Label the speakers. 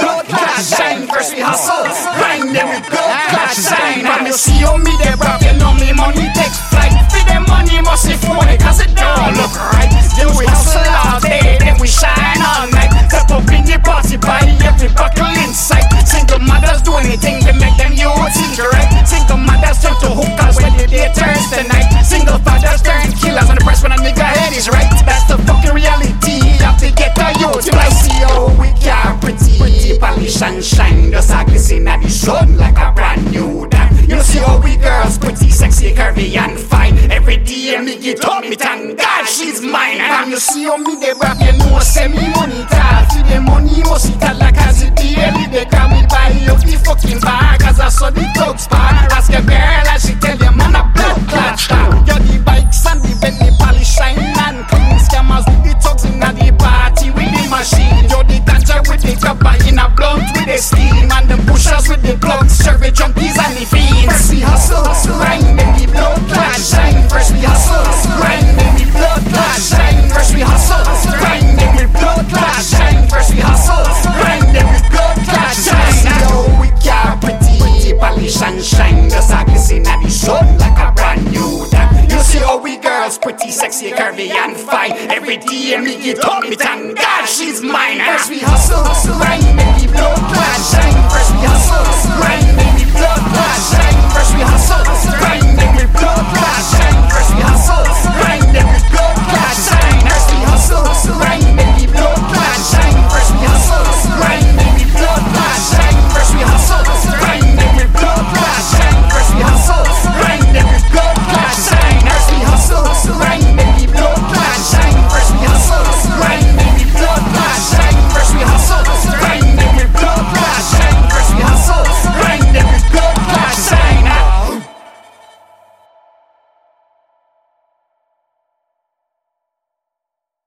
Speaker 1: blood clot shine. First we hustle, grind in the blood clot shine. And me see how me there, bro. Glisten the sun like a brand new dime. You see how we girls pretty, sexy, curvy and fine. Every day me get up, me thank God she's mine. And you see how me they rap, you know send me money tall. See the money must a like as it daily. They call me buy up the fucking bar, cause I saw the thugs part. Ask a girl and she tell you man a blood clot star. You're the bikes and the Bentley polish shine and clean. Scammers with the thugs in the party with the machine. You're the ganja with the copper in a blunt with the steam. Pushers with the serve the junkies and the fiends. First we hustle, hustle, grind in the blood clot shine. First we hustle, grind in the blood clot shine. First we hustle, grind in the blood clot shine. First we hustle, grind in the blood clot shine. Now we are pretty, polish and shine. Just a glisten at the sun like a brand new dime. You see how we girls pretty, sexy, curvy and fine. Every day me get up, me thank God she's mine. First we hustle, hustle,